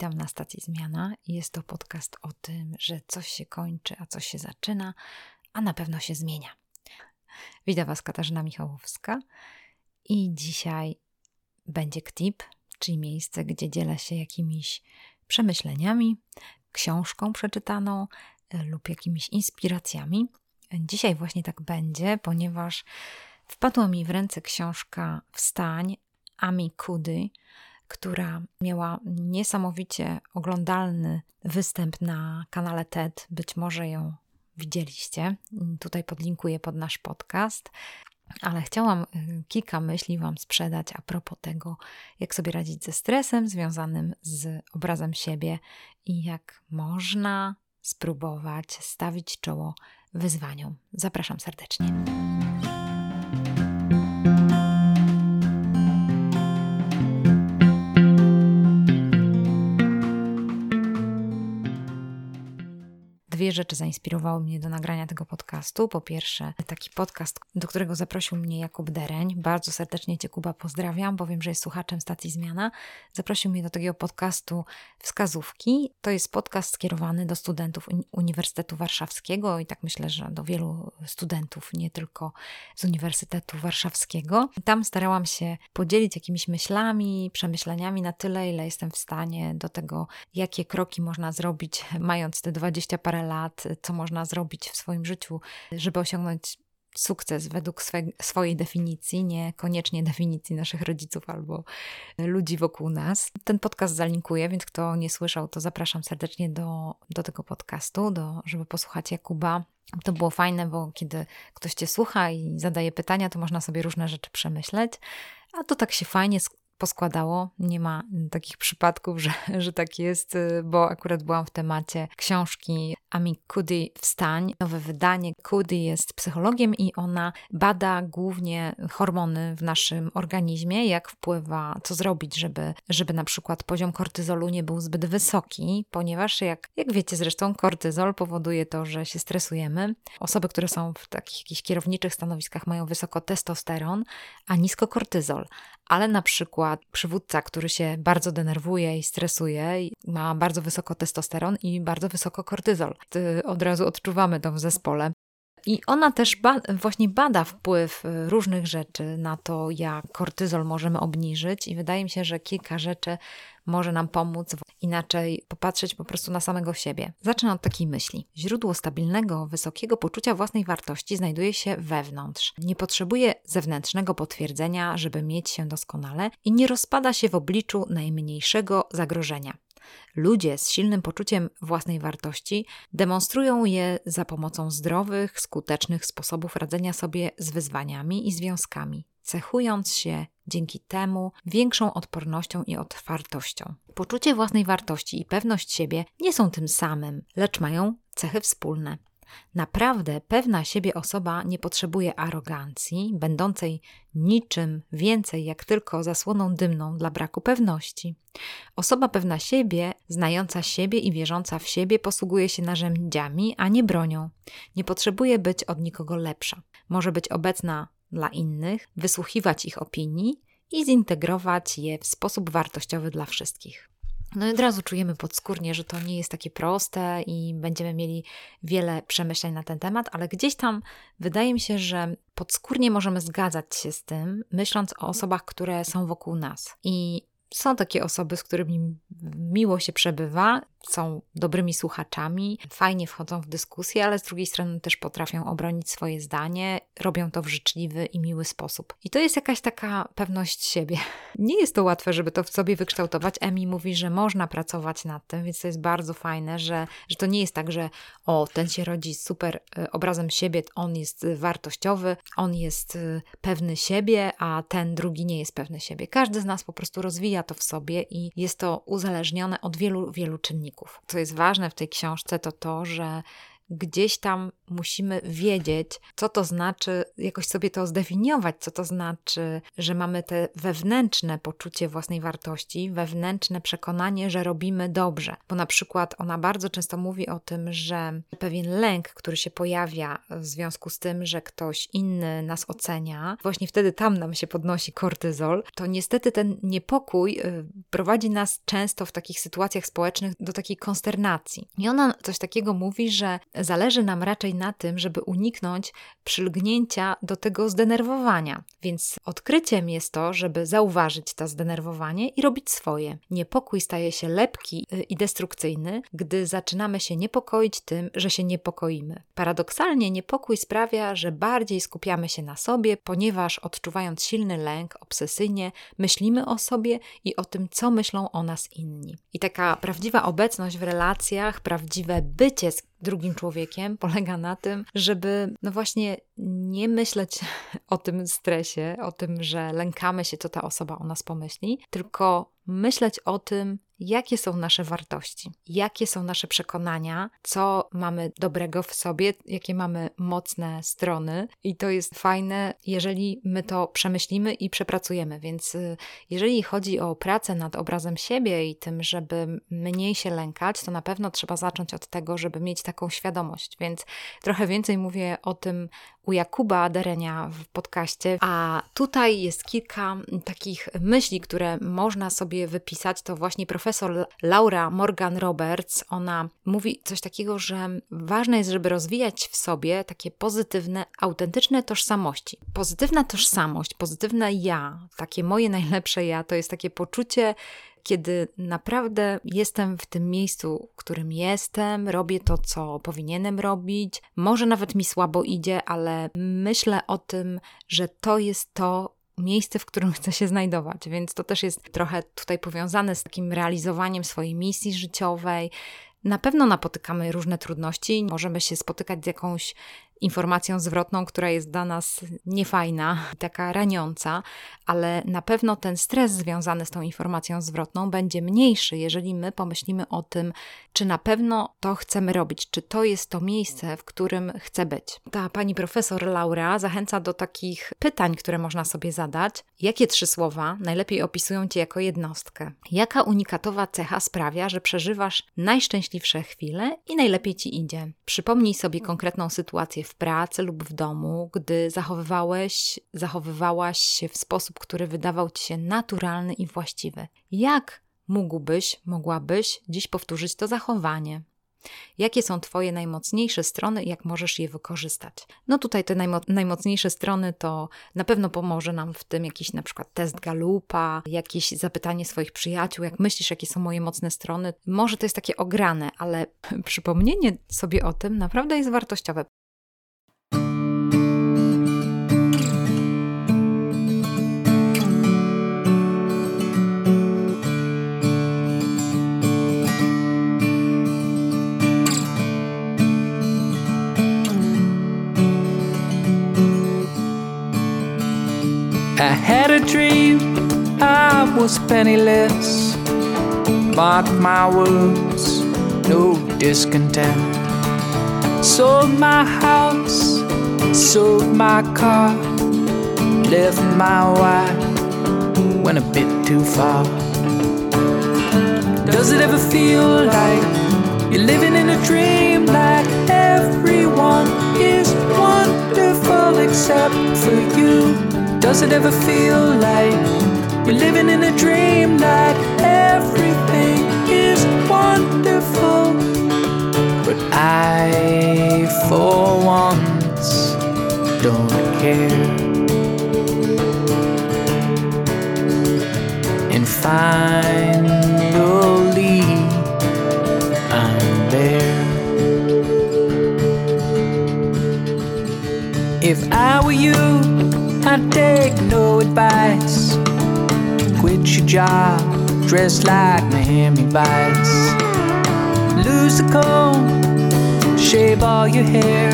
Witam na stacji Zmiana. Jest to podcast o tym, że coś się kończy, a coś się zaczyna, a na pewno się zmienia. Witam Was Katarzyna Michałowska i dzisiaj będzie KTIP, czyli miejsce, gdzie dzielę się jakimiś przemyśleniami, książką przeczytaną e, lub jakimiś inspiracjami. Dzisiaj właśnie tak będzie, ponieważ wpadła mi w ręce książka Wstań Ami Kudy, która miała niesamowicie oglądalny występ na kanale TED. Być może ją widzieliście. Tutaj podlinkuję pod nasz podcast. Ale chciałam y, kilka myśli Wam sprzedać a propos tego, jak sobie radzić ze stresem związanym z obrazem siebie i jak można spróbować stawić czoło wyzwaniom. Zapraszam serdecznie. Dwie rzeczy zainspirowały mnie do nagrania tego podcastu. Po pierwsze, taki podcast, do którego zaprosił mnie Jakub Dereń. Bardzo serdecznie Cię, Kuba, pozdrawiam, bo wiem, że jest słuchaczem stacji Zmiana. Zaprosił mnie do takiego podcastu Wskazówki. To jest podcast skierowany do studentów Uniwersytetu Warszawskiego i tak myślę, że do wielu studentów, nie tylko z Uniwersytetu Warszawskiego. Tam starałam się podzielić jakimiś myślami, przemyśleniami na tyle, ile jestem w stanie do tego, jakie kroki można zrobić, mając te 20 parę lat, co można zrobić w swoim życiu, żeby osiągnąć sukces według swe, swojej definicji, niekoniecznie definicji naszych rodziców albo ludzi wokół nas. Ten podcast zalinkuję, więc kto nie słyszał, to zapraszam serdecznie do, do tego podcastu, do, żeby posłuchać Jakuba. To było fajne, bo kiedy ktoś cię słucha i zadaje pytania, to można sobie różne rzeczy przemyśleć. A to tak się fajnie poskładało. Nie ma takich przypadków, że, że tak jest, bo akurat byłam w temacie książki Ami Cuddy Wstań, nowe wydanie. Cuddy jest psychologiem i ona bada głównie hormony w naszym organizmie, jak wpływa, co zrobić, żeby, żeby na przykład poziom kortyzolu nie był zbyt wysoki, ponieważ jak, jak wiecie zresztą, kortyzol powoduje to, że się stresujemy. Osoby, które są w takich jakichś kierowniczych stanowiskach mają wysoko testosteron, a nisko kortyzol ale na przykład przywódca, który się bardzo denerwuje i stresuje, ma bardzo wysoko testosteron i bardzo wysoko kortyzol. Od razu odczuwamy to w zespole. I ona też ba właśnie bada wpływ y, różnych rzeczy na to, jak kortyzol możemy obniżyć, i wydaje mi się, że kilka rzeczy może nam pomóc inaczej popatrzeć po prostu na samego siebie. Zacznę od takiej myśli. Źródło stabilnego, wysokiego poczucia własnej wartości znajduje się wewnątrz. Nie potrzebuje zewnętrznego potwierdzenia, żeby mieć się doskonale i nie rozpada się w obliczu najmniejszego zagrożenia. Ludzie z silnym poczuciem własnej wartości demonstrują je za pomocą zdrowych, skutecznych sposobów radzenia sobie z wyzwaniami i związkami, cechując się dzięki temu większą odpornością i otwartością. Poczucie własnej wartości i pewność siebie nie są tym samym, lecz mają cechy wspólne. Naprawdę pewna siebie osoba nie potrzebuje arogancji, będącej niczym więcej jak tylko zasłoną dymną dla braku pewności. Osoba pewna siebie, znająca siebie i wierząca w siebie posługuje się narzędziami, a nie bronią. Nie potrzebuje być od nikogo lepsza. Może być obecna dla innych, wysłuchiwać ich opinii i zintegrować je w sposób wartościowy dla wszystkich. No i od razu czujemy podskórnie, że to nie jest takie proste i będziemy mieli wiele przemyśleń na ten temat, ale gdzieś tam wydaje mi się, że podskórnie możemy zgadzać się z tym, myśląc o osobach, które są wokół nas. I są takie osoby, z którymi miło się przebywa, są dobrymi słuchaczami, fajnie wchodzą w dyskusję, ale z drugiej strony też potrafią obronić swoje zdanie, robią to w życzliwy i miły sposób. I to jest jakaś taka pewność siebie. Nie jest to łatwe, żeby to w sobie wykształtować. Emi mówi, że można pracować nad tym, więc to jest bardzo fajne, że, że to nie jest tak, że o, ten się rodzi super e, obrazem siebie, on jest wartościowy, on jest e, pewny siebie, a ten drugi nie jest pewny siebie. Każdy z nas po prostu rozwija to w sobie i jest to uzależnione od wielu, wielu czynników. Co jest ważne w tej książce, to to, że gdzieś tam musimy wiedzieć, co to znaczy, jakoś sobie to zdefiniować, co to znaczy, że mamy te wewnętrzne poczucie własnej wartości, wewnętrzne przekonanie, że robimy dobrze. Bo na przykład ona bardzo często mówi o tym, że pewien lęk, który się pojawia w związku z tym, że ktoś inny nas ocenia, właśnie wtedy tam nam się podnosi kortyzol, to niestety ten niepokój y, prowadzi nas często w takich sytuacjach społecznych do takiej konsternacji. I ona coś takiego mówi, że zależy nam raczej na tym, żeby uniknąć przylgnięcia do tego zdenerwowania. Więc odkryciem jest to, żeby zauważyć to zdenerwowanie i robić swoje. Niepokój staje się lepki y, i destrukcyjny, gdy zaczynamy się niepokoić tym, że się niepokoimy. Paradoksalnie niepokój sprawia, że bardziej skupiamy się na sobie, ponieważ odczuwając silny lęk, obsesyjnie myślimy o sobie i o tym, co myślą o nas inni. I taka prawdziwa obecność w relacjach, prawdziwe bycie z drugim człowiekiem polega na tym, żeby no właśnie nie myśleć o tym stresie, o tym, że lękamy się, co ta osoba o nas pomyśli, tylko myśleć o tym, jakie są nasze wartości, jakie są nasze przekonania, co mamy dobrego w sobie, jakie mamy mocne strony. I to jest fajne, jeżeli my to przemyślimy i przepracujemy. Więc y, jeżeli chodzi o pracę nad obrazem siebie i tym, żeby mniej się lękać, to na pewno trzeba zacząć od tego, żeby mieć taką świadomość. Więc trochę więcej mówię o tym u Jakuba Derenia w podcaście, a tutaj jest kilka takich myśli, które można sobie wypisać. To właśnie profesor Laura Morgan Roberts, ona mówi coś takiego, że ważne jest, żeby rozwijać w sobie takie pozytywne, autentyczne tożsamości. Pozytywna tożsamość, pozytywne ja, takie moje najlepsze ja, to jest takie poczucie kiedy naprawdę jestem w tym miejscu, w którym jestem, robię to, co powinienem robić. Może nawet mi słabo idzie, ale myślę o tym, że to jest to, miejsce, w którym chcę się znajdować. Więc to też jest trochę tutaj powiązane z takim realizowaniem swojej misji życiowej. Na pewno napotykamy różne trudności, możemy się spotykać z jakąś informacją zwrotną, która jest dla nas niefajna, taka raniąca, ale na pewno ten stres związany z tą informacją zwrotną będzie mniejszy, jeżeli my pomyślimy o tym, czy na pewno to chcemy robić, czy to jest to miejsce, w którym chcę być. Ta pani profesor Laura zachęca do takich pytań, które można sobie zadać. Jakie trzy słowa najlepiej opisują cię jako jednostkę? Jaka unikatowa cecha sprawia, że przeżywasz najszczęśliwsze chwile i najlepiej ci idzie? Przypomnij sobie konkretną sytuację w pracy lub w domu, gdy zachowywałeś, zachowywałaś się w sposób, który wydawał ci się naturalny i właściwy. Jak mógłbyś, mogłabyś dziś powtórzyć to zachowanie? Jakie są Twoje najmocniejsze strony i jak możesz je wykorzystać? No tutaj te najmo najmocniejsze strony to na pewno pomoże nam w tym jakiś na przykład test Galupa, jakieś zapytanie swoich przyjaciół, jak myślisz, jakie są moje mocne strony. Może to jest takie ograne, ale przypomnienie sobie o tym naprawdę jest wartościowe. I had a dream I was penniless. Mark my words, no discontent. Sold my house, sold my car, left my wife, went a bit too far. Does it ever feel like you're living in a dream? Like everyone is wonderful except for you. Does it ever feel like you're living in a dream? that everything is wonderful. But I, for once, don't care. And finally, I'm there. If I were you, Take no advice. Quit your job, dress like Miami Vice. Lose the comb, shave all your hair.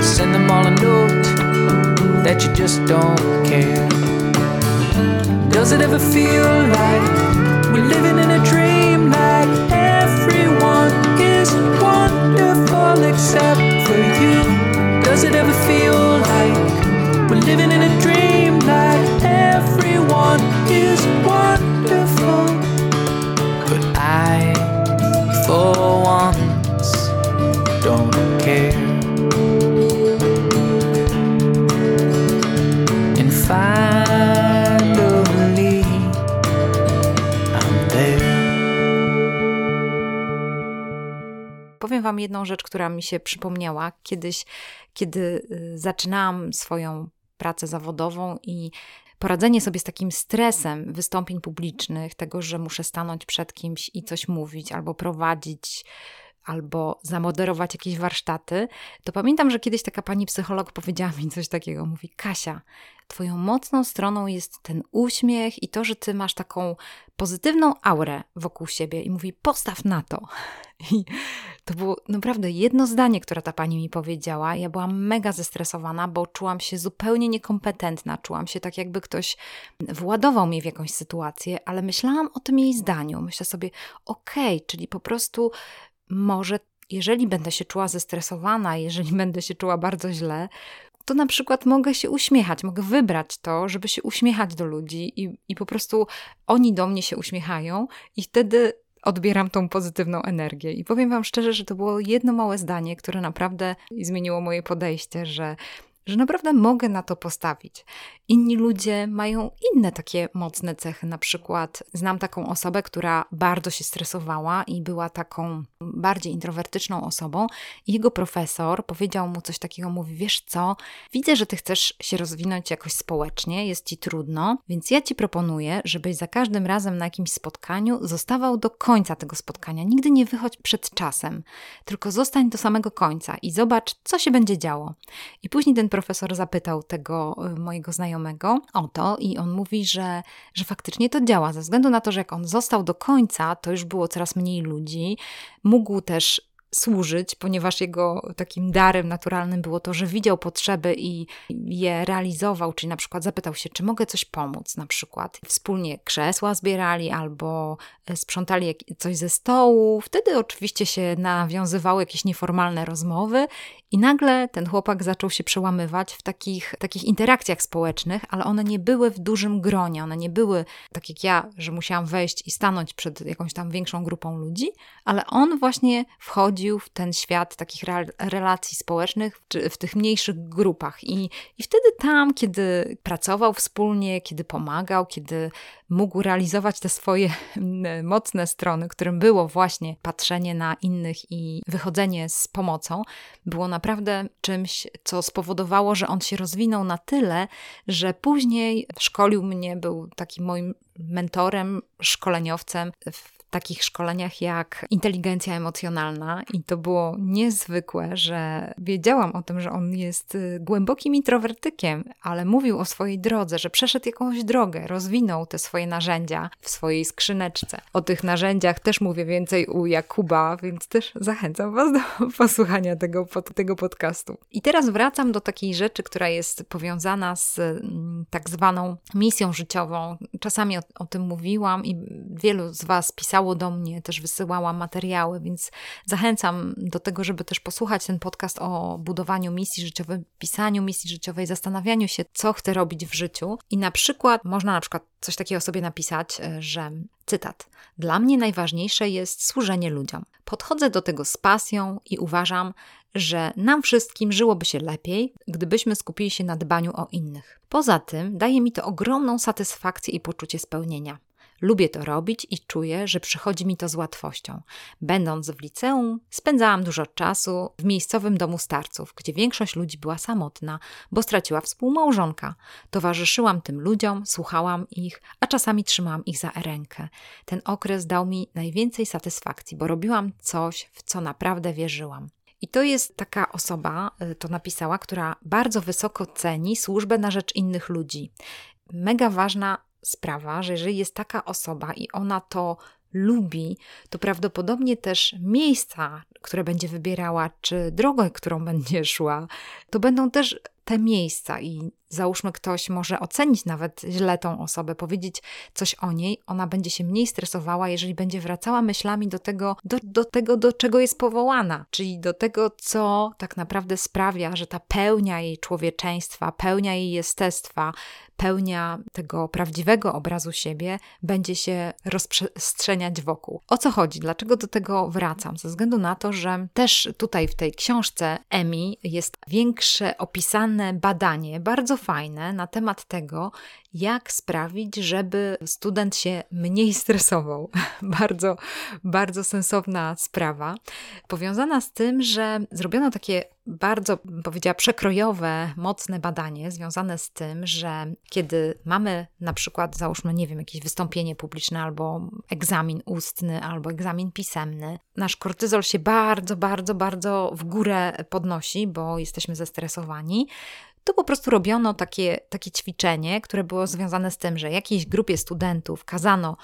Send them all a note that you just don't care. Does it ever feel like we're living in a dream? Która mi się przypomniała kiedyś, kiedy y, zaczynałam swoją pracę zawodową i poradzenie sobie z takim stresem wystąpień publicznych, tego, że muszę stanąć przed kimś i coś mówić albo prowadzić albo zamoderować jakieś warsztaty, to pamiętam, że kiedyś taka pani psycholog powiedziała mi coś takiego. Mówi: Kasia, twoją mocną stroną jest ten uśmiech i to, że ty masz taką pozytywną aurę wokół siebie. I mówi: postaw na to. I to było naprawdę jedno zdanie, które ta pani mi powiedziała. Ja byłam mega zestresowana, bo czułam się zupełnie niekompetentna. Czułam się tak, jakby ktoś władował mnie w jakąś sytuację, ale myślałam o tym jej zdaniu. Myślę sobie, okej, okay, czyli po prostu może jeżeli będę się czuła zestresowana, jeżeli będę się czuła bardzo źle, to na przykład mogę się uśmiechać, mogę wybrać to, żeby się uśmiechać do ludzi i, i po prostu oni do mnie się uśmiechają i wtedy odbieram tą pozytywną energię. I powiem Wam szczerze, że to było jedno małe zdanie, które naprawdę zmieniło moje podejście, że że naprawdę mogę na to postawić. Inni ludzie mają inne takie mocne cechy. Na przykład znam taką osobę, która bardzo się stresowała i była taką bardziej introwertyczną osobą. I jego profesor powiedział mu coś takiego: mówi, wiesz co, widzę, że ty chcesz się rozwinąć jakoś społecznie, jest ci trudno, więc ja ci proponuję, żebyś za każdym razem na jakimś spotkaniu zostawał do końca tego spotkania. Nigdy nie wychodź przed czasem, tylko zostań do samego końca i zobacz, co się będzie działo. I później ten profesor zapytał tego y, mojego znajomego o to i on mówi, że, że faktycznie to działa, ze względu na to, że jak on został do końca, to już było coraz mniej ludzi, mógł też służyć, ponieważ jego takim darem naturalnym było to, że widział potrzeby i je realizował, czyli na przykład zapytał się, czy mogę coś pomóc, na przykład wspólnie krzesła zbierali albo e, sprzątali coś ze stołu. Wtedy oczywiście się nawiązywały jakieś nieformalne rozmowy i nagle ten chłopak zaczął się przełamywać w takich, takich interakcjach społecznych, ale one nie były w dużym gronie, one nie były tak jak ja, że musiałam wejść i stanąć przed jakąś tam większą grupą ludzi, ale on właśnie wchodził w ten świat takich relacji społecznych, czy w tych mniejszych grupach. I, I wtedy tam, kiedy pracował wspólnie, kiedy pomagał, kiedy mógł realizować te swoje mocne strony, którym było właśnie patrzenie na innych i wychodzenie z pomocą, było naprawdę czymś, co spowodowało, że on się rozwinął na tyle, że później szkolił mnie, był takim moim mentorem, szkoleniowcem w takich szkoleniach jak inteligencja emocjonalna i to było niezwykłe, że wiedziałam o tym, że on jest y, głębokim introwertykiem, ale mówił o swojej drodze, że przeszedł jakąś drogę, rozwinął te swoje narzędzia w swojej skrzyneczce. O tych narzędziach też mówię więcej u Jakuba, więc też zachęcam Was do posłuchania tego, tego podcastu. I teraz wracam do takiej rzeczy, która jest powiązana z mm, tak zwaną misją życiową. Czasami o, o tym mówiłam i wielu z Was pisało do mnie, też wysyłała materiały, więc zachęcam do tego, żeby też posłuchać ten podcast o budowaniu misji życiowej, pisaniu misji życiowej, zastanawianiu się, co chcę robić w życiu. I na przykład można na przykład coś takiego sobie napisać, e, że cytat: Dla mnie najważniejsze jest służenie ludziom. Podchodzę do tego z pasją i uważam, że nam wszystkim żyłoby się lepiej, gdybyśmy skupili się na dbaniu o innych. Poza tym daje mi to ogromną satysfakcję i poczucie spełnienia. Lubię to robić i czuję, że przychodzi mi to z łatwością. Będąc w liceum, spędzałam dużo czasu w miejscowym domu starców, gdzie większość ludzi była samotna, bo straciła współmałżonka. Towarzyszyłam tym ludziom, słuchałam ich, a czasami trzymałam ich za rękę. Ten okres dał mi najwięcej satysfakcji, bo robiłam coś, w co naprawdę wierzyłam. I to jest taka osoba, y, to napisała, która bardzo wysoko ceni służbę na rzecz innych ludzi. Mega ważna sprawa, że jeżeli jest taka osoba i ona to lubi, to prawdopodobnie też miejsca, które będzie wybierała, czy drogę, którą będzie szła, to będą też te miejsca i załóżmy ktoś może ocenić nawet źle tą osobę, powiedzieć coś o niej, ona będzie się mniej stresowała, jeżeli będzie wracała myślami do tego, do, do tego, do czego jest powołana, czyli do tego, co tak naprawdę sprawia, że ta pełnia jej człowieczeństwa, pełnia jej jestestwa, pełnia tego prawdziwego obrazu siebie będzie się rozprzestrzeniać wokół. O co chodzi? Dlaczego do tego wracam? Ze względu na to, że też tutaj w tej książce Emi jest większe opisane badanie, bardzo fajne, na temat tego, jak sprawić, żeby student się mniej stresował. bardzo, bardzo sensowna sprawa, powiązana z tym, że zrobiono takie bardzo, powiedziała, przekrojowe, mocne badanie związane z tym, że kiedy mamy na przykład, załóżmy, nie wiem, jakieś wystąpienie publiczne albo egzamin ustny, albo egzamin pisemny, nasz kortyzol się bardzo, bardzo, bardzo w górę podnosi, bo jesteśmy zestresowani, to po prostu robiono takie, takie ćwiczenie, które było związane z tym, że jakiejś grupie studentów kazano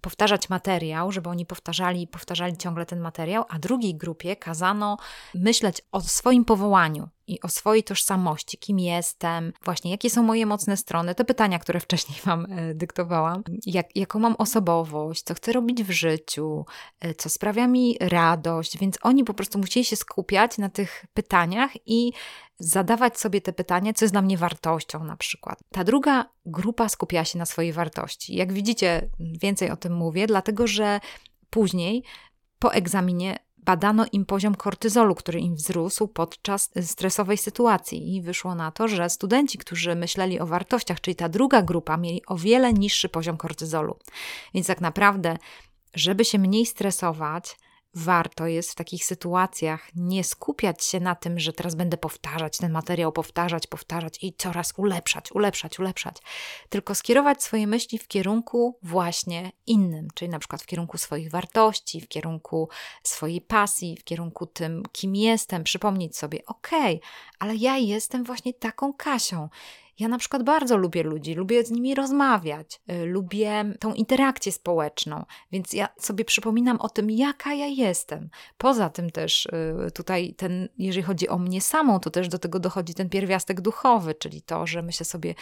powtarzać materiał, żeby oni powtarzali powtarzali ciągle ten materiał, a drugiej grupie kazano myśleć o swoim powołaniu i o swojej tożsamości, kim jestem, właśnie jakie są moje mocne strony, te pytania, które wcześniej Wam e, dyktowałam, jak, jaką mam osobowość, co chcę robić w życiu, e, co sprawia mi radość, więc oni po prostu musieli się skupiać na tych pytaniach i zadawać sobie te pytania, co jest dla mnie wartością na przykład. Ta druga grupa skupiała się na swojej wartości. Jak widzicie, więcej o tym mówię, dlatego że później po egzaminie badano im poziom kortyzolu, który im wzrósł podczas stresowej sytuacji i wyszło na to, że studenci, którzy myśleli o wartościach, czyli ta druga grupa, mieli o wiele niższy poziom kortyzolu. Więc tak naprawdę, żeby się mniej stresować, warto jest w takich sytuacjach nie skupiać się na tym, że teraz będę powtarzać ten materiał, powtarzać, powtarzać i coraz ulepszać, ulepszać, ulepszać, tylko skierować swoje myśli w kierunku właśnie innym, czyli na przykład w kierunku swoich wartości, w kierunku swojej pasji, w kierunku tym, kim jestem, przypomnieć sobie, okay, ale ja jestem właśnie taką Kasią. Ja na przykład bardzo lubię ludzi, lubię z nimi rozmawiać, y, lubię tą interakcję społeczną, więc ja sobie przypominam o tym, jaka ja jestem. Poza tym też y, tutaj ten, jeżeli chodzi o mnie samą, to też do tego dochodzi ten pierwiastek duchowy, czyli to, że myślę sobie,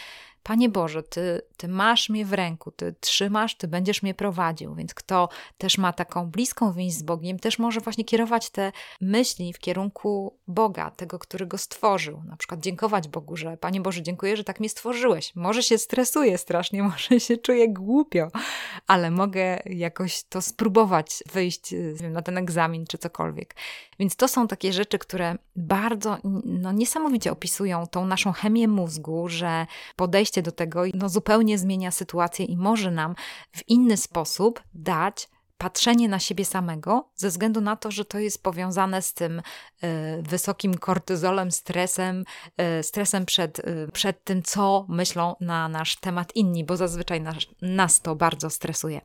Panie Boże, ty, ty masz mnie w ręku, Ty trzymasz, Ty będziesz mnie prowadził. Więc kto też ma taką bliską więź z Bogiem, też może właśnie kierować te myśli w kierunku Boga, tego, który go stworzył. Na przykład dziękować Bogu, że Panie Boże, dziękuję, że tak mnie stworzyłeś. Może się stresuję strasznie, może się czuję głupio, ale mogę jakoś to spróbować wyjść wiem, na ten egzamin czy cokolwiek. Więc to są takie rzeczy, które bardzo no, niesamowicie opisują tą naszą chemię mózgu, że podejście do tego no, zupełnie zmienia sytuację i może nam w inny sposób dać patrzenie na siebie samego, ze względu na to, że to jest powiązane z tym y, wysokim kortyzolem, stresem, y, stresem przed, y, przed tym, co myślą na nasz temat inni, bo zazwyczaj nas, nas to bardzo stresuje.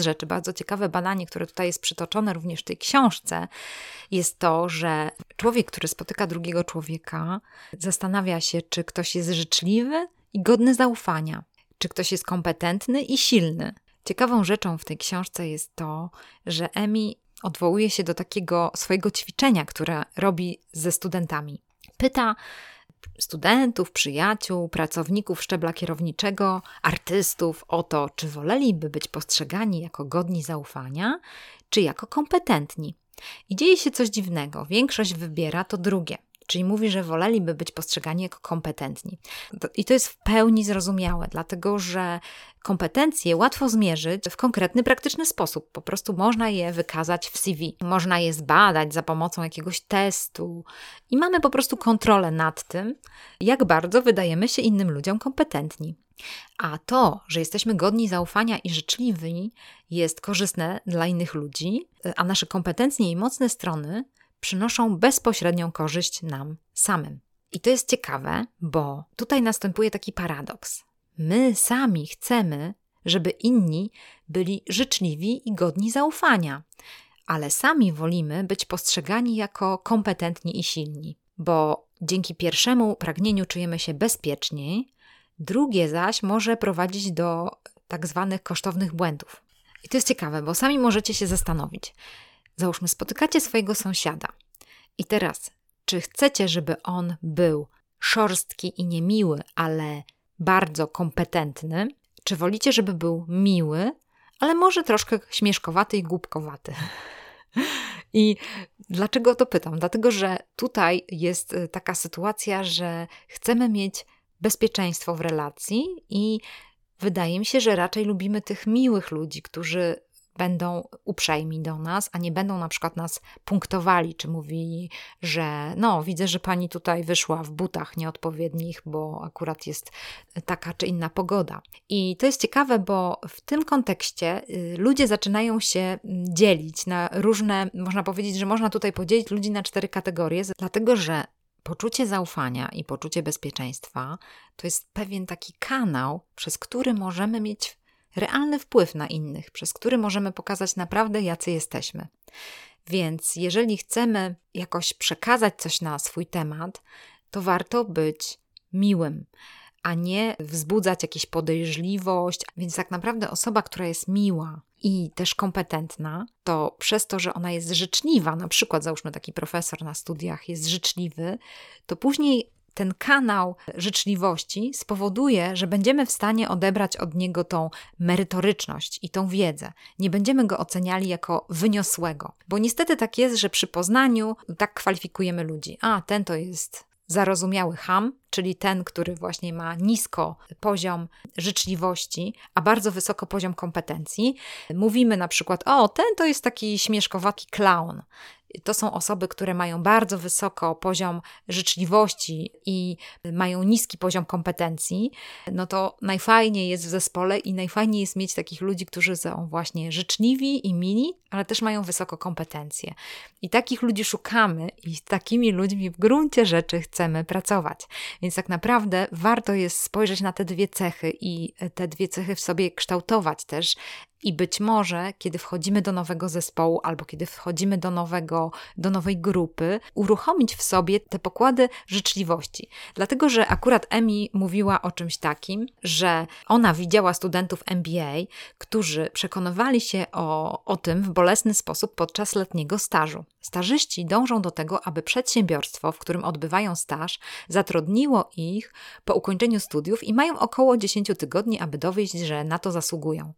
Rzeczy, bardzo ciekawe badanie, które tutaj jest przytoczone również w tej książce, jest to, że człowiek, który spotyka drugiego człowieka, zastanawia się, czy ktoś jest życzliwy i godny zaufania, czy ktoś jest kompetentny i silny. Ciekawą rzeczą w tej książce jest to, że Emi odwołuje się do takiego swojego ćwiczenia, które robi ze studentami. Pyta studentów, przyjaciół, pracowników szczebla kierowniczego, artystów o to, czy woleliby być postrzegani jako godni zaufania, czy jako kompetentni. I dzieje się coś dziwnego. Większość wybiera to drugie. Czyli mówi, że woleliby być postrzegani jako kompetentni. I to jest w pełni zrozumiałe, dlatego że kompetencje łatwo zmierzyć w konkretny, praktyczny sposób. Po prostu można je wykazać w CV, można je zbadać za pomocą jakiegoś testu i mamy po prostu kontrolę nad tym, jak bardzo wydajemy się innym ludziom kompetentni. A to, że jesteśmy godni zaufania i życzliwi, jest korzystne dla innych ludzi, a nasze kompetencje i mocne strony przynoszą bezpośrednią korzyść nam samym. I to jest ciekawe, bo tutaj następuje taki paradoks. My sami chcemy, żeby inni byli życzliwi i godni zaufania, ale sami wolimy być postrzegani jako kompetentni i silni, bo dzięki pierwszemu pragnieniu czujemy się bezpieczniej, drugie zaś może prowadzić do tak zwanych kosztownych błędów. I to jest ciekawe, bo sami możecie się zastanowić, Załóżmy, spotykacie swojego sąsiada. I teraz, czy chcecie, żeby on był szorstki i niemiły, ale bardzo kompetentny? Czy wolicie, żeby był miły, ale może troszkę śmieszkowaty i głupkowaty? I dlaczego to pytam? Dlatego, że tutaj jest y, taka sytuacja, że chcemy mieć bezpieczeństwo w relacji i wydaje mi się, że raczej lubimy tych miłych ludzi, którzy będą uprzejmi do nas, a nie będą na przykład nas punktowali, czy mówili, że no, widzę, że pani tutaj wyszła w butach nieodpowiednich, bo akurat jest taka czy inna pogoda. I to jest ciekawe, bo w tym kontekście y, ludzie zaczynają się mm, dzielić na różne, można powiedzieć, że można tutaj podzielić ludzi na cztery kategorie, dlatego że poczucie zaufania i poczucie bezpieczeństwa to jest pewien taki kanał, przez który możemy mieć realny wpływ na innych, przez który możemy pokazać naprawdę, jacy jesteśmy. Więc jeżeli chcemy jakoś przekazać coś na swój temat, to warto być miłym, a nie wzbudzać jakąś podejrzliwość. Więc tak naprawdę osoba, która jest miła i też kompetentna, to przez to, że ona jest życzliwa, na przykład załóżmy taki profesor na studiach jest życzliwy, to później ten kanał życzliwości spowoduje, że będziemy w stanie odebrać od niego tą merytoryczność i tą wiedzę. Nie będziemy go oceniali jako wyniosłego, bo niestety tak jest, że przy poznaniu tak kwalifikujemy ludzi. A ten to jest zarozumiały ham, czyli ten, który właśnie ma nisko poziom życzliwości, a bardzo wysoko poziom kompetencji. Mówimy na przykład, o, ten to jest taki śmieszkowaki clown to są osoby, które mają bardzo wysoko poziom życzliwości i mają niski poziom kompetencji, no to najfajniej jest w zespole i najfajniej jest mieć takich ludzi, którzy są właśnie życzliwi i mili, ale też mają wysoko kompetencje. I takich ludzi szukamy i z takimi ludźmi w gruncie rzeczy chcemy pracować. Więc tak naprawdę warto jest spojrzeć na te dwie cechy i te dwie cechy w sobie kształtować też i być może, kiedy wchodzimy do nowego zespołu albo kiedy wchodzimy do, nowego, do nowej grupy, uruchomić w sobie te pokłady życzliwości. Dlatego, że akurat Emi mówiła o czymś takim, że ona widziała studentów MBA, którzy przekonywali się o, o tym w bolesny sposób podczas letniego stażu. Stażyści dążą do tego, aby przedsiębiorstwo, w którym odbywają staż, zatrudniło ich po ukończeniu studiów i mają około 10 tygodni, aby dowieść, że na to zasługują.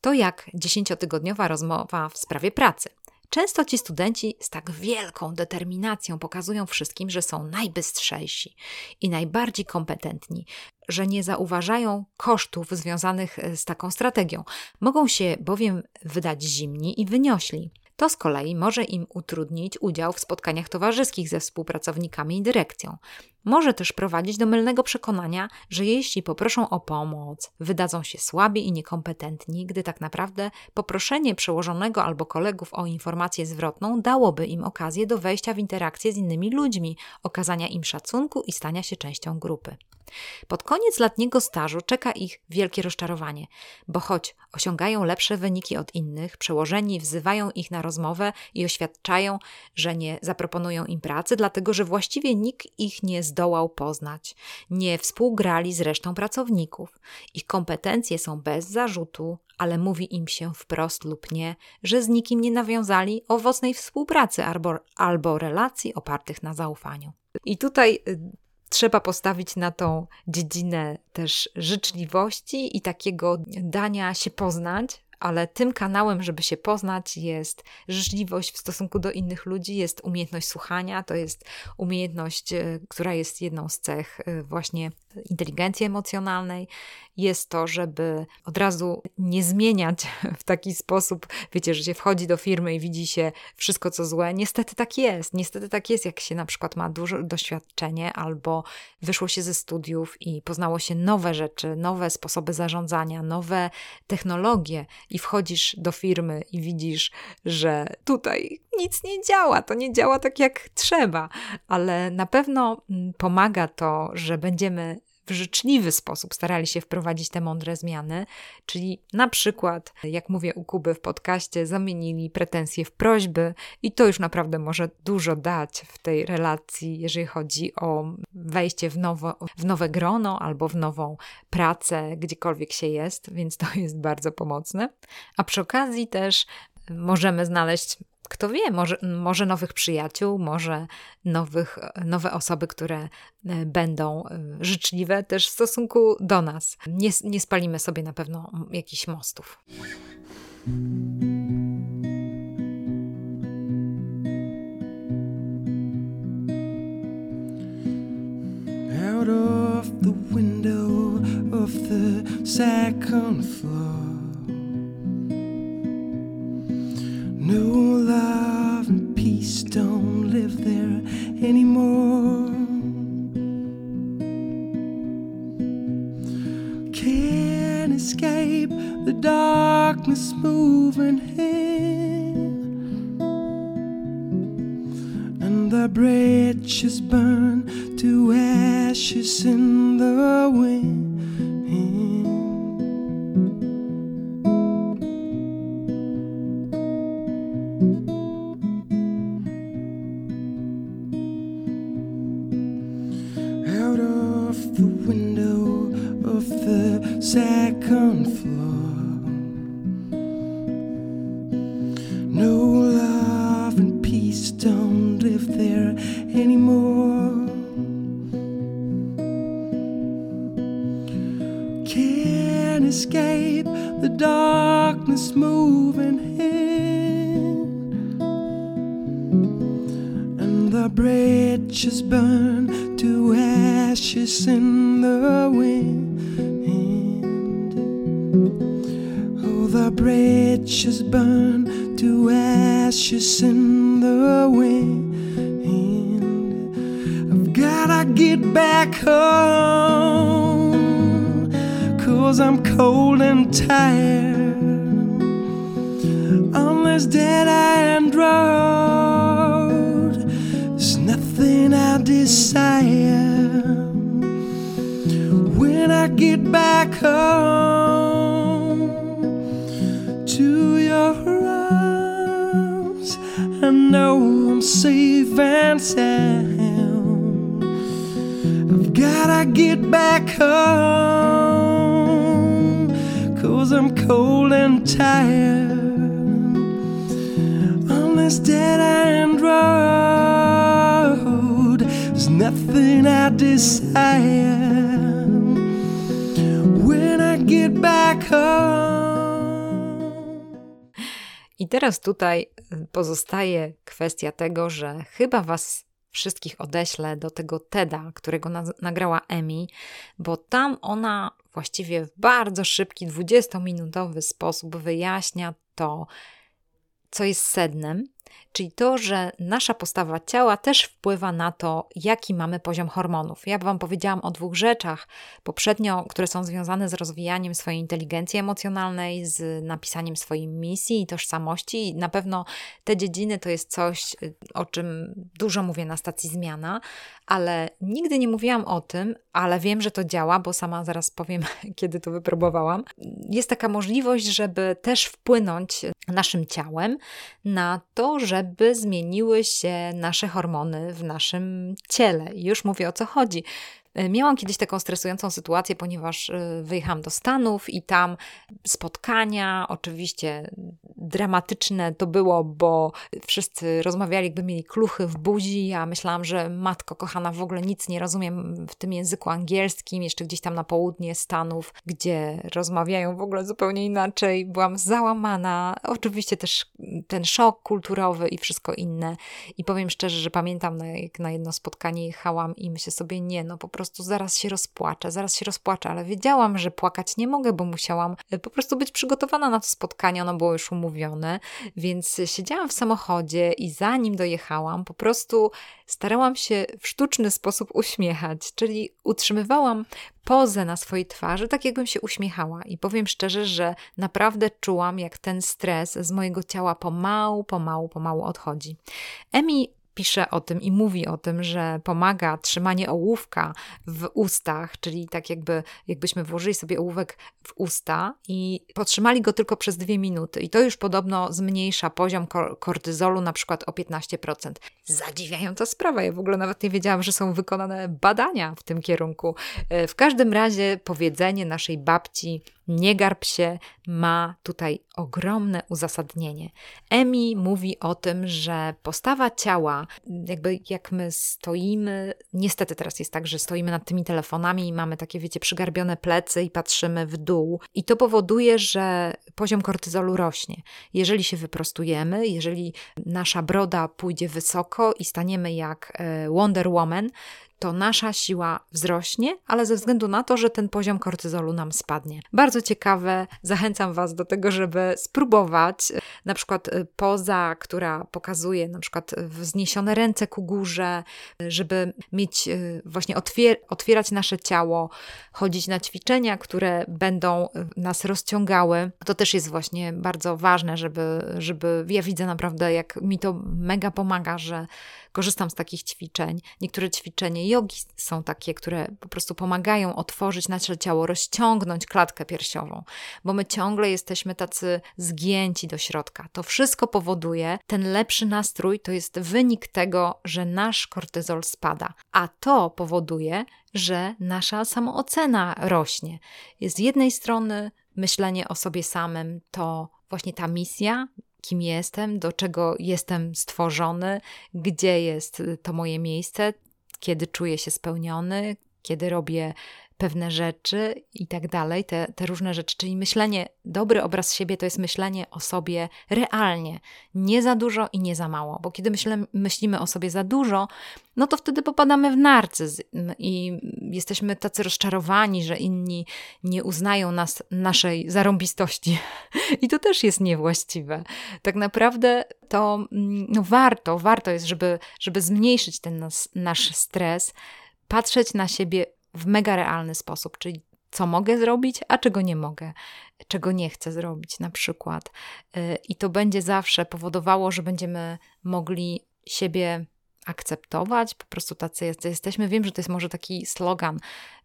To jak dziesięciotygodniowa rozmowa w sprawie pracy. Często ci studenci z tak wielką determinacją pokazują wszystkim, że są najbystrzejsi i najbardziej kompetentni, że nie zauważają kosztów związanych z taką strategią. Mogą się bowiem wydać zimni i wyniośli. To z kolei może im utrudnić udział w spotkaniach towarzyskich ze współpracownikami i dyrekcją. Może też prowadzić do mylnego przekonania, że jeśli poproszą o pomoc, wydadzą się słabi i niekompetentni, gdy tak naprawdę poproszenie przełożonego albo kolegów o informację zwrotną dałoby im okazję do wejścia w interakcję z innymi ludźmi, okazania im szacunku i stania się częścią grupy. Pod koniec letniego stażu czeka ich wielkie rozczarowanie, bo choć osiągają lepsze wyniki od innych, przełożeni wzywają ich na rozmowę i oświadczają, że nie zaproponują im pracy, dlatego że właściwie nikt ich nie zna zdołał poznać, nie współgrali z resztą pracowników. Ich kompetencje są bez zarzutu, ale mówi im się wprost lub nie, że z nikim nie nawiązali owocnej współpracy albo, albo relacji opartych na zaufaniu. I tutaj y, trzeba postawić na tą dziedzinę też życzliwości i takiego dania się poznać, ale tym kanałem, żeby się poznać, jest życzliwość w stosunku do innych ludzi, jest umiejętność słuchania, to jest umiejętność, e, która jest jedną z cech e, właśnie inteligencji emocjonalnej, jest to, żeby od razu nie zmieniać w taki sposób, wiecie, że się wchodzi do firmy i widzi się wszystko, co złe. Niestety tak jest. Niestety tak jest, jak się na przykład ma duże doświadczenie albo wyszło się ze studiów i poznało się nowe rzeczy, nowe sposoby zarządzania, nowe technologie i wchodzisz do firmy i widzisz, że tutaj nic nie działa, to nie działa tak jak trzeba, ale na pewno mm, pomaga to, że będziemy w życzliwy sposób starali się wprowadzić te mądre zmiany, czyli na przykład, jak mówię u Kuby w podcaście, zamienili pretensje w prośby i to już naprawdę może dużo dać w tej relacji, jeżeli chodzi o wejście w, nowo, w nowe grono albo w nową pracę, gdziekolwiek się jest, więc to jest bardzo pomocne. A przy okazji też możemy znaleźć kto wie, może, może nowych przyjaciół, może nowych, nowe osoby, które e, będą e, życzliwe też w stosunku do nas. Nie, nie spalimy sobie na pewno jakichś mostów. Out of the window of the second floor No love and peace don't live there anymore. Can't escape the darkness moving in, and the bridges burn to ashes in the wind. Out of the window of the second floor. I know I'm safe and sound. I've gotta get back home, cause I'm cold and tired. On this dead end road, there's nothing I desire. When I get back home. I teraz tutaj pozostaje kwestia tego, że chyba Was wszystkich odeślę do tego TEDa, którego na nagrała Emi, bo tam ona właściwie w bardzo szybki, 20-minutowy sposób wyjaśnia to, co jest sednem Czyli to, że nasza postawa ciała też wpływa na to, jaki mamy poziom hormonów. Ja Wam powiedziałam o dwóch rzeczach poprzednio, które są związane z rozwijaniem swojej inteligencji emocjonalnej, z napisaniem swojej misji i tożsamości. Na pewno te dziedziny to jest coś, o czym dużo mówię na stacji Zmiana, ale nigdy nie mówiłam o tym, ale wiem, że to działa, bo sama zaraz powiem, kiedy to wypróbowałam. Jest taka możliwość, żeby też wpłynąć naszym ciałem na to, żeby zmieniły się nasze hormony w naszym ciele. Już mówię o co chodzi. E, miałam kiedyś taką stresującą sytuację, ponieważ e, wyjechałam do Stanów i tam spotkania, oczywiście dramatyczne to było, bo wszyscy rozmawiali, jakby mieli kluchy w buzi. Ja myślałam, że matko kochana, w ogóle nic nie rozumiem w tym języku angielskim, jeszcze gdzieś tam na południe Stanów, gdzie rozmawiają w ogóle zupełnie inaczej. Byłam załamana. Oczywiście też ten szok kulturowy i wszystko inne. I powiem szczerze, że pamiętam, jak na jedno spotkanie jechałam i myślę sobie, nie, no po prostu prostu zaraz się rozpłaczę, zaraz się rozpłaczę, ale wiedziałam, że płakać nie mogę, bo musiałam e, po prostu być przygotowana na to spotkanie, ono było już umówione, więc siedziałam w samochodzie i zanim dojechałam, po prostu starałam się w sztuczny sposób uśmiechać, czyli utrzymywałam pozę na swojej twarzy, tak jakbym się uśmiechała. I powiem szczerze, że naprawdę czułam, jak ten stres z mojego ciała pomału, pomału, pomału odchodzi. Emi pisze o tym i mówi o tym, że pomaga trzymanie ołówka w ustach, czyli tak jakby jakbyśmy włożyli sobie ołówek w usta i potrzymali go tylko przez dwie minuty. I to już podobno zmniejsza poziom kortyzolu na przykład o 15%. Zadziwiająca sprawa. Ja w ogóle nawet nie wiedziałam, że są wykonane badania w tym kierunku. E, w każdym razie powiedzenie naszej babci nie garb się ma tutaj ogromne uzasadnienie. Emi mówi o tym, że postawa ciała, jakby jak my stoimy, niestety teraz jest tak, że stoimy nad tymi telefonami i mamy takie, wiecie, przygarbione plecy i patrzymy w dół, i to powoduje, że poziom kortyzolu rośnie. Jeżeli się wyprostujemy, jeżeli nasza broda pójdzie wysoko i staniemy jak e, Wonder Woman, to nasza siła wzrośnie, ale ze względu na to, że ten poziom kortyzolu nam spadnie. Bardzo ciekawe, zachęcam Was do tego, żeby spróbować na przykład y, poza, która pokazuje na przykład wzniesione ręce ku górze, żeby mieć y, właśnie otwier otwierać nasze ciało, chodzić na ćwiczenia, które będą y, nas rozciągały. To też jest właśnie bardzo ważne, żeby, żeby ja widzę naprawdę, jak mi to mega pomaga, że korzystam z takich ćwiczeń. Niektóre ćwiczenia jogi są takie, które po prostu pomagają otworzyć nasze ciało, rozciągnąć klatkę piersiową, bo my ciągle jesteśmy tacy zgięci do środka. To wszystko powoduje, ten lepszy nastrój to jest wynik tego, że nasz kortyzol spada, a to powoduje, że nasza samoocena rośnie. Z jednej strony myślenie o sobie samym to właśnie ta misja, kim jestem, do czego jestem stworzony, gdzie jest to moje miejsce, kiedy czuję się spełniony, kiedy robię pewne rzeczy i tak dalej, te, te różne rzeczy. Czyli myślenie, dobry obraz siebie to jest myślenie o sobie realnie, nie za dużo i nie za mało, bo kiedy myślę, myślimy o sobie za dużo, no to wtedy popadamy w narcyzm i jesteśmy tacy rozczarowani, że inni nie uznają nas, naszej zarąbistości. I to też jest niewłaściwe. Tak naprawdę to no warto, warto jest, żeby, żeby zmniejszyć ten nas, nasz stres, patrzeć na siebie w mega realny sposób, czyli co mogę zrobić, a czego nie mogę, czego nie chcę zrobić na przykład. Y, I to będzie zawsze powodowało, że będziemy mogli siebie akceptować, po prostu tacy jesteśmy. Wiem, że to jest może taki slogan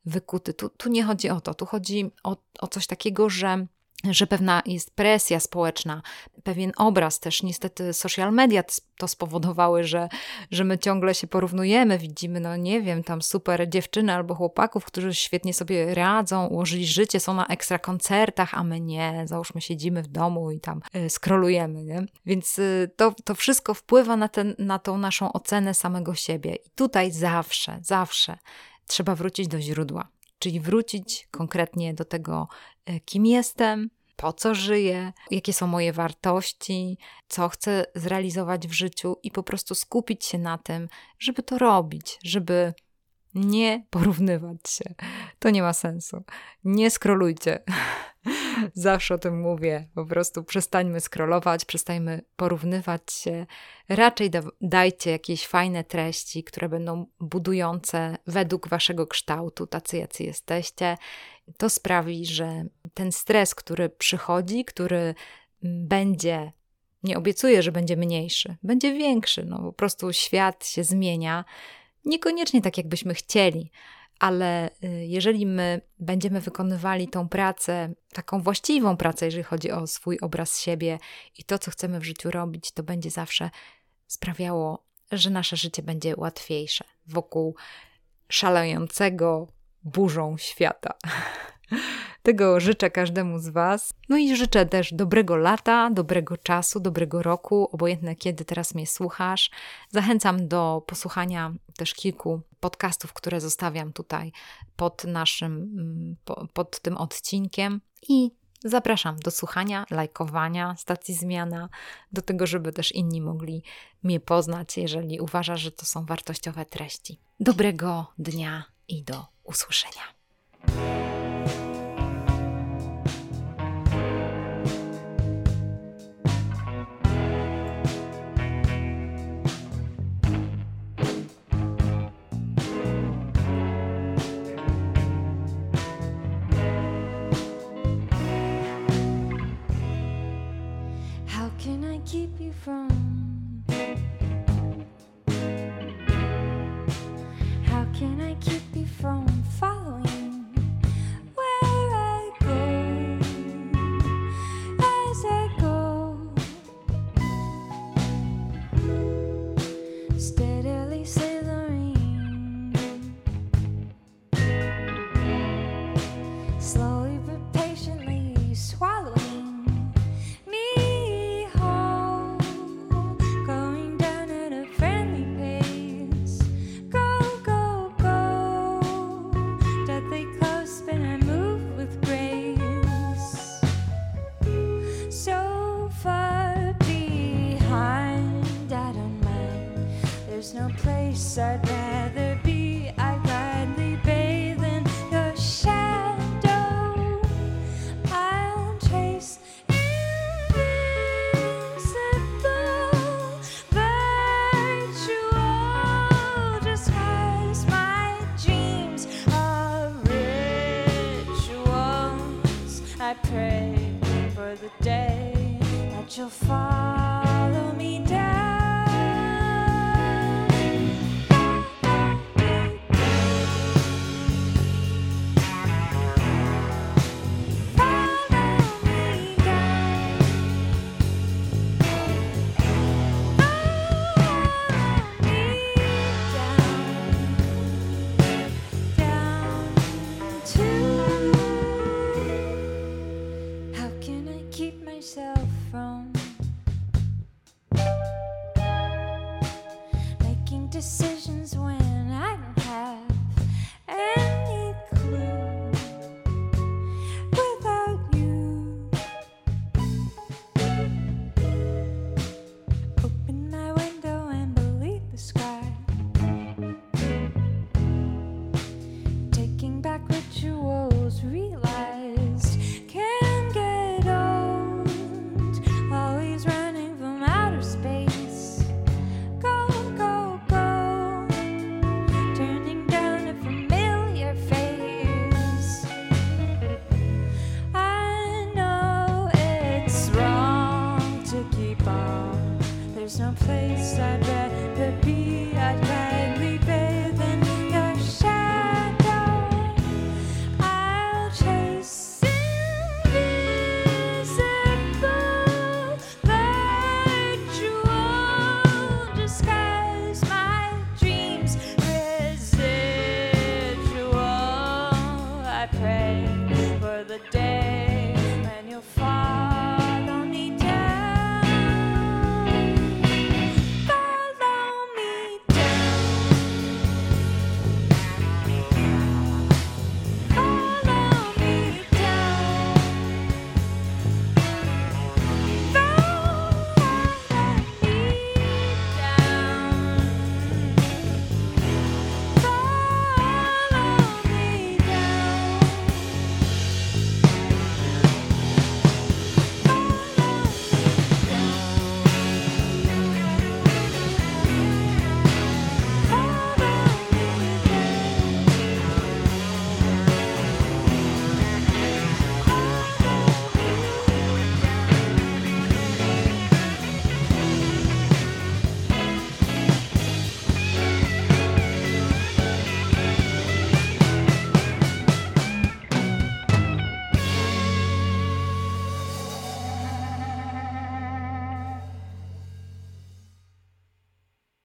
wykuty. Tu, tu nie chodzi o to, tu chodzi o, o coś takiego, że że pewna jest presja społeczna, pewien obraz też. Niestety social media to spowodowały, że, że my ciągle się porównujemy, widzimy, no nie wiem, tam super dziewczyny albo chłopaków, którzy świetnie sobie radzą, ułożyli życie, są na ekstra koncertach, a my nie, załóżmy siedzimy w domu i tam y, skrolujemy, nie? Więc y, to, to wszystko wpływa na, ten, na tą naszą ocenę samego siebie. I tutaj zawsze, zawsze trzeba wrócić do źródła czyli wrócić konkretnie do tego, e, kim jestem, po co żyję, jakie są moje wartości, co chcę zrealizować w życiu i po prostu skupić się na tym, żeby to robić, żeby nie porównywać się. To nie ma sensu. Nie skrolujcie. Zawsze o tym mówię. Po prostu przestańmy scrollować, przestańmy porównywać się. Raczej da dajcie jakieś fajne treści, które będą budujące według waszego kształtu, tacy jacy jesteście. To sprawi, że ten stres, który przychodzi, który będzie nie obiecuję, że będzie mniejszy, będzie większy. No, po prostu świat się zmienia, niekoniecznie tak, jakbyśmy chcieli, ale y, jeżeli my będziemy wykonywali tą pracę, taką właściwą pracę, jeżeli chodzi o swój obraz siebie i to, co chcemy w życiu robić, to będzie zawsze sprawiało, że nasze życie będzie łatwiejsze wokół szalejącego burzą świata. Tego życzę każdemu z Was. No i życzę też dobrego lata, dobrego czasu, dobrego roku, obojętne kiedy teraz mnie słuchasz. Zachęcam do posłuchania też kilku podcastów, które zostawiam tutaj pod naszym, mm, pod tym odcinkiem i Zapraszam do słuchania, lajkowania stacji zmiana, do tego, żeby też inni mogli mnie poznać, jeżeli uważasz, że to są wartościowe treści. Dobrego dnia i do usłyszenia. keep you from? How can I keep you from following where I go as I go? Instead